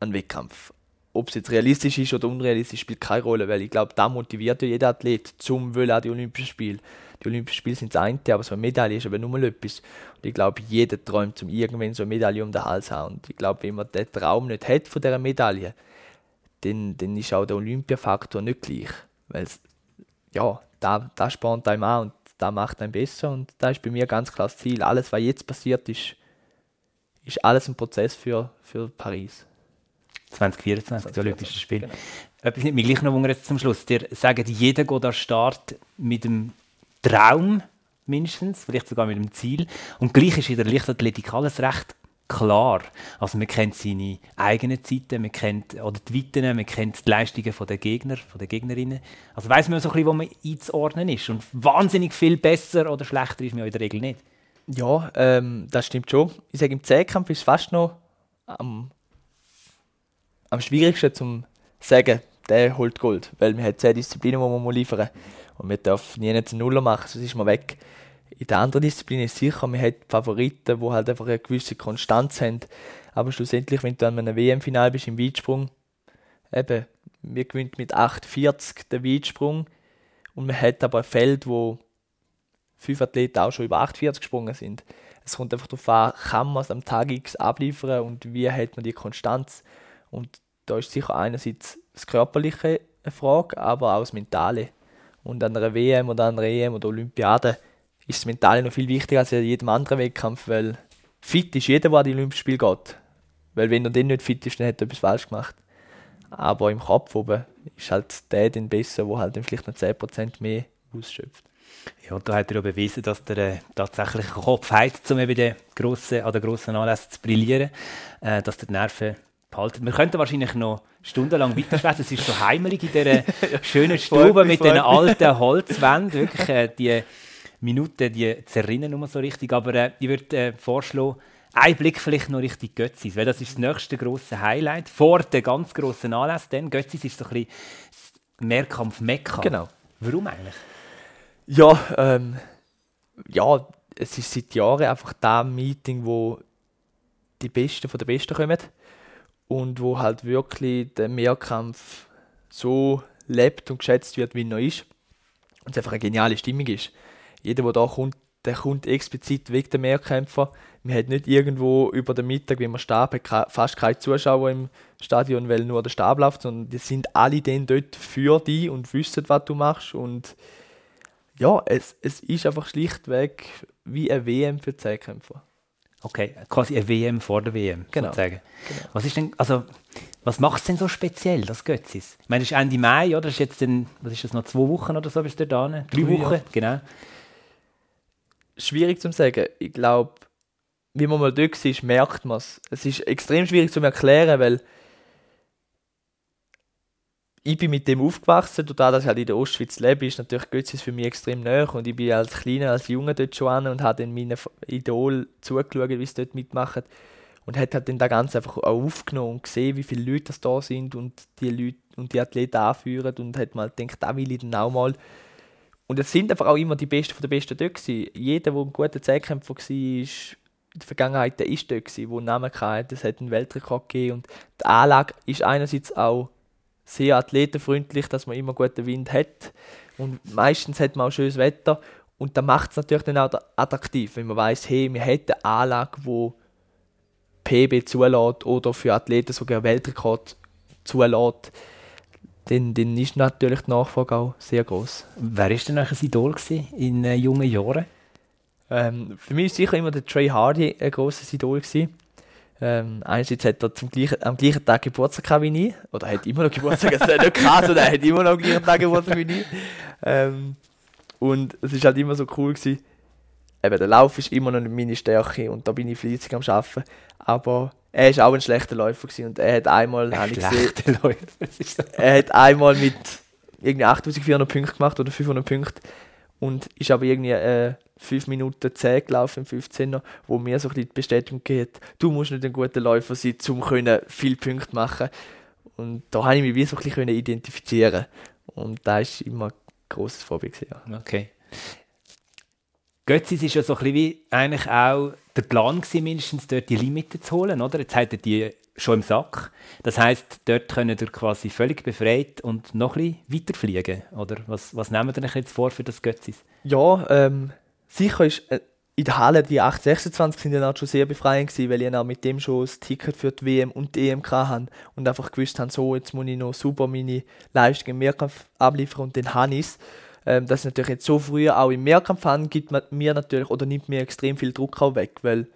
an den Wettkampf ob es jetzt realistisch ist oder unrealistisch, spielt keine Rolle, weil ich glaube, da motiviert ja jeder Athlet zum Wollen an die Olympischen Spiele. Die Olympischen Spiele sind das eine, aber so eine Medaille ist aber nur mal etwas. Und ich glaube, jeder träumt, zum irgendwann so eine Medaille um den Hals zu haben. Und ich glaube, wenn man den Traum nicht hat von dieser Medaille, dann, dann ist auch der Olympiafaktor nicht gleich. Weil ja, da, da spornt einem an und da macht einen besser. Und da ist bei mir ganz klar das Ziel. Alles, was jetzt passiert ist, ist alles ein Prozess für, für Paris. 2024, die Olympischen Spiele. Genau. Etwas nicht mich gleich noch wundern zum Schluss. Dir sagen, jeder geht an Start mit dem Traum mindestens, vielleicht sogar mit dem Ziel. Und gleich ist in der Leichtathletik alles recht klar. Also man kennt seine eigenen Zeiten, man kennt oder die Weiten, man kennt die Leistungen der Gegner, von der Gegnerinnen. Also weiß man so ein bisschen, wo man einzuordnen ist. Und wahnsinnig viel besser oder schlechter ist man in der Regel nicht. Ja, ähm, das stimmt schon. Ich sage, im Zehnkampf ist es fast noch am am schwierigsten zu sagen, der holt Gold. Weil wir haben 10 Disziplinen, die man liefern muss. Und wir dürfen nie einen Nuller machen, sonst ist man weg. In der anderen Disziplin ist sicher, man hat Favoriten, die halt einfach eine gewisse Konstanz haben. Aber schlussendlich, wenn du an einem WM-Final bist im Weitsprung, eben, wir gewinnen mit 8,40 den Weitsprung und man hat aber ein Feld, wo fünf Athleten auch schon über 8,40 gesprungen sind. Es kommt einfach darauf an, kann man es am Tag X abliefern und wie hat man die Konstanz. Und da ist sicher einerseits das Körperliche eine Frage, aber auch das Mentale. Und an einer WM oder an einer EM oder Olympiade ist das Mentale noch viel wichtiger als in jedem anderen Wettkampf, weil fit ist jeder, der an die Olympischen Spiele geht. Weil wenn er dann nicht fit ist, dann hat er etwas falsch gemacht. Aber im Kopf oben ist halt der dann besser, der halt dann vielleicht noch 10% mehr ausschöpft. Ja, da hat er ja bewiesen, dass er äh, tatsächlich Kopf hat, um eben den grossen, an den grossen Anlässen zu brillieren, äh, dass die Nerven behalten. Wir könnten wahrscheinlich noch stundenlang weiterschwätzen. Es ist so heimelig in dieser schönen Stube mit diesen alten Holzwänden. Wirklich, äh, die Minuten, die zerrinnen nur so richtig. Aber äh, ich würde äh, vorschlagen, ein Blick vielleicht noch richtig Götzis, weil das ist das nächste grosse Highlight. Vor den ganz grossen Anlässen. Götzis ist so ein bisschen Mehrkampf Mekka. Genau. Warum eigentlich? Ja, ähm, ja, es ist seit Jahren einfach das Meeting, wo die Besten von den Besten kommen und wo halt wirklich der Mehrkampf so lebt und geschätzt wird, wie er noch ist. Und es einfach eine geniale Stimmung ist. Jeder, der da kommt, der kommt explizit wegen der Mehrkämpfer. Wir haben nicht irgendwo über den Mittag, wie wir Stab, fast keine Zuschauer im Stadion, weil nur der Stab läuft, sondern die sind alle dann dort für dich und wissen, was du machst. Und ja, es, es ist einfach schlichtweg wie eine WM für Zehnkämpfer. Okay, quasi eine WM vor der WM, genau. sozusagen. Genau. Was ist denn, also, was macht es denn so speziell, das Götzis? Ich meine, es ist Ende Mai, oder? Das ist jetzt dann, was ist das, noch zwei Wochen oder so bis du da? Drei Drei Wochen, ja. genau. Schwierig zu sagen. Ich glaube, wie man mal dort ist, merkt man es. Es ist extrem schwierig zu erklären, weil ich bin mit dem aufgewachsen, dadurch, dass ich halt in der Ostschweiz lebe, ist natürlich Götzis für mich extrem nah und ich bin als Kleiner, als Junge dort schon an und habe dann meinen Idol zugeschaut, wie sie dort mitmachen und hat halt dann das Ganze einfach auch aufgenommen und gesehen, wie viele Leute das da sind und die Leute und die Athleten anführen und hat mal gedacht, da will ich dann auch mal. Und es sind einfach auch immer die Besten von den Besten dort gewesen. Jeder, der ein guter Zehnkämpfer war, in der Vergangenheit der ist dort gewesen, der einen Namen hatte. Es hat einen Weltrekord gegeben und die Anlage ist einerseits auch sehr athletenfreundlich, dass man immer guten Wind hat. Und meistens hat man auch schönes Wetter. Und da macht es natürlich dann auch attraktiv, wenn man weiß, hey, wir hätten eine Anlage, wo PB zulässt oder für Athleten sogar Weltrekord zulässt. Dann, dann ist natürlich die Nachfrage auch sehr groß. Wer war denn ein Idol in äh, jungen Jahren? Ähm, für mich war sicher immer der Trey Hardy ein grosses Idol. Gewesen. Ähm, einerseits hat er zum gleichen, am gleichen Tag Geburtstag gehabt wie ich. Oder er hat immer noch Geburtstag, das ist nicht krass, oder er hat immer noch am gleichen Tag Geburtstag wie ich. Ähm, und es war halt immer so cool gewesen. Eben, der Lauf ist immer noch nicht meine Stärke und da bin ich fleißig am Arbeiten. Aber er war auch ein schlechter Läufer gewesen und er hat einmal, ein schlechter Läufer, er hat einmal mit irgendwie 8400 Punkten gemacht oder 500 Punkte und ist aber irgendwie äh, 5 Minuten 10 gelaufen, im 15er, wo mir so ein die Bestätigung geht, du musst nicht ein guter Läufer sein, um viele Punkte machen Und da habe ich mich wie so ein bisschen identifizieren Und da ist immer ein grosses Vorbild. Ja. Okay. Götzis ist ja so ein bisschen wie eigentlich auch der Plan gewesen, mindestens dort die Limiten zu holen, oder? Jetzt hat er die schon im Sack. Das heißt, dort können ihr quasi völlig befreit und noch ein bisschen weiterfliegen, oder? Was, was nehmen wir euch jetzt vor für das Götzis? Ja, ähm, sicher ist äh, in der Halle die 826 sind dann schon sehr befreiend gewesen, weil ich mit dem schon das Ticket für die WM und die EM hatte und einfach gewusst habe, so, jetzt muss ich noch super meine Leistung im Mehrkampf abliefern und den habe ich ähm, dass natürlich jetzt so früh auch im Mehrkampf haben, gibt mir natürlich oder nimmt mir extrem viel Druck auch weg, weil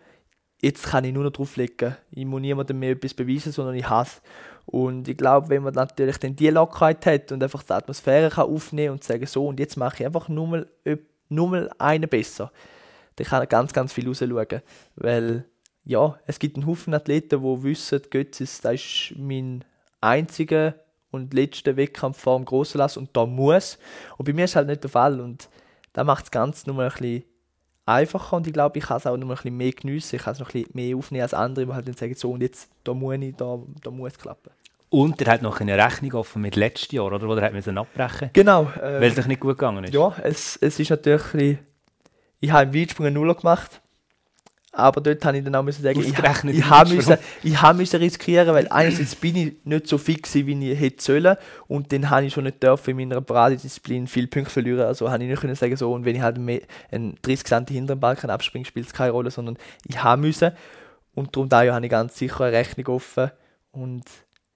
jetzt kann ich nur noch drauflegen. Ich muss niemandem mehr etwas beweisen, sondern ich hasse. Und ich glaube, wenn man natürlich dann die Lockerheit hat und einfach die Atmosphäre kann aufnehmen und sagen, so, und jetzt mache ich einfach nur mal nur mal einen besser. Dann kann er ganz, ganz viel rausschauen. Weil, ja, es gibt einen Haufen Athleten, die wissen, Götzis, das ist mein einziger und letzter Wettkampf vor dem grossen Lass und da muss. Und bei mir ist halt nicht der Fall. Und da macht das Ganze nur ein bisschen einfacher und ich glaube, ich kann es auch noch ein bisschen mehr geniessen. Ich kann es noch ein bisschen mehr aufnehmen als andere, die halt dann sagen, so und jetzt, da muss ich, da, da muss es klappen. Und er hat noch eine Rechnung offen mit letztes Jahr, oder? Wo er hat abbrechen Genau. weil Äh, es sich nicht gut gegangen ist. ja, es, es ist natürlich ein bisschen, Ich habe im Weitsprung einen Nuller gemacht. Aber dort habe ich dann auch müssen sagen, ich, Ausgerechnet ich, im habe müssen, ich habe müssen riskieren, weil einerseits bin ich nicht so gewesen, wie ich hätte sollen. Und dann habe ich schon nicht dürfen in meiner Paradedisziplin viele Punkte verlieren, also habe ich nicht können sagen so und wenn ich halt mehr, einen 30 cm hinteren Balken abspringe, spielt es keine Rolle, sondern ich habe müssen. Und darum da habe ich ganz sicher eine Rechnung offen. Und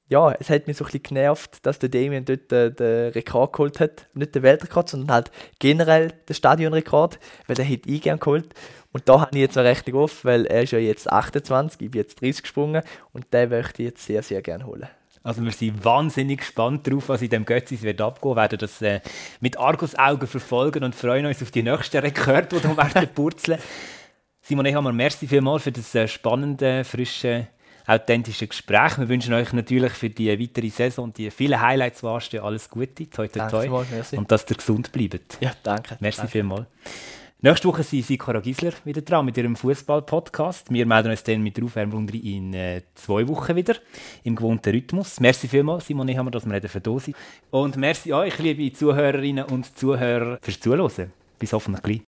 ja, es hat mich so ein bisschen genervt, dass der Damien dort den, den Rekord geholt hat. Nicht den Weltrekord, sondern halt generell den Stadionrekord, weil den hätte ich gerne geholt. Und da habe ich jetzt eine Rechnung offen, weil er ist ja jetzt 28, ich bin jetzt 30 gesprungen und den möchte ich jetzt sehr, sehr gerne holen. Also wir sind wahnsinnig gespannt darauf, was in dem Götzis wird abgehen. Wir werden das äh, mit Argusaugen verfolgen und freuen uns auf die nächsten Rekorde, die da werden purzeln. Simon Ehammer, merci vielmals für das äh, spannende, frische, authentische Gespräch. Wir wünschen euch natürlich für die weitere Saison und die vielen Highlights, anstehen, alles Gute. Toi, toi, toi. merci. Und dass ihr gesund bleibt. Ja, danke. Merci danke. vielmals. Nächste Woche sind Sikora Gisler wieder dran mit ihrem Fußball-Podcast. Wir melden uns dann mit der Aufwärmrunde in äh, zwei Wochen wieder im gewohnten Rhythmus. Merci vielmals, Simon Ehammer, dass wir für da sind. Und merci euch, liebe Zuhörerinnen und Zuhörer, fürs Zuhören. Bis hoffentlich gleich.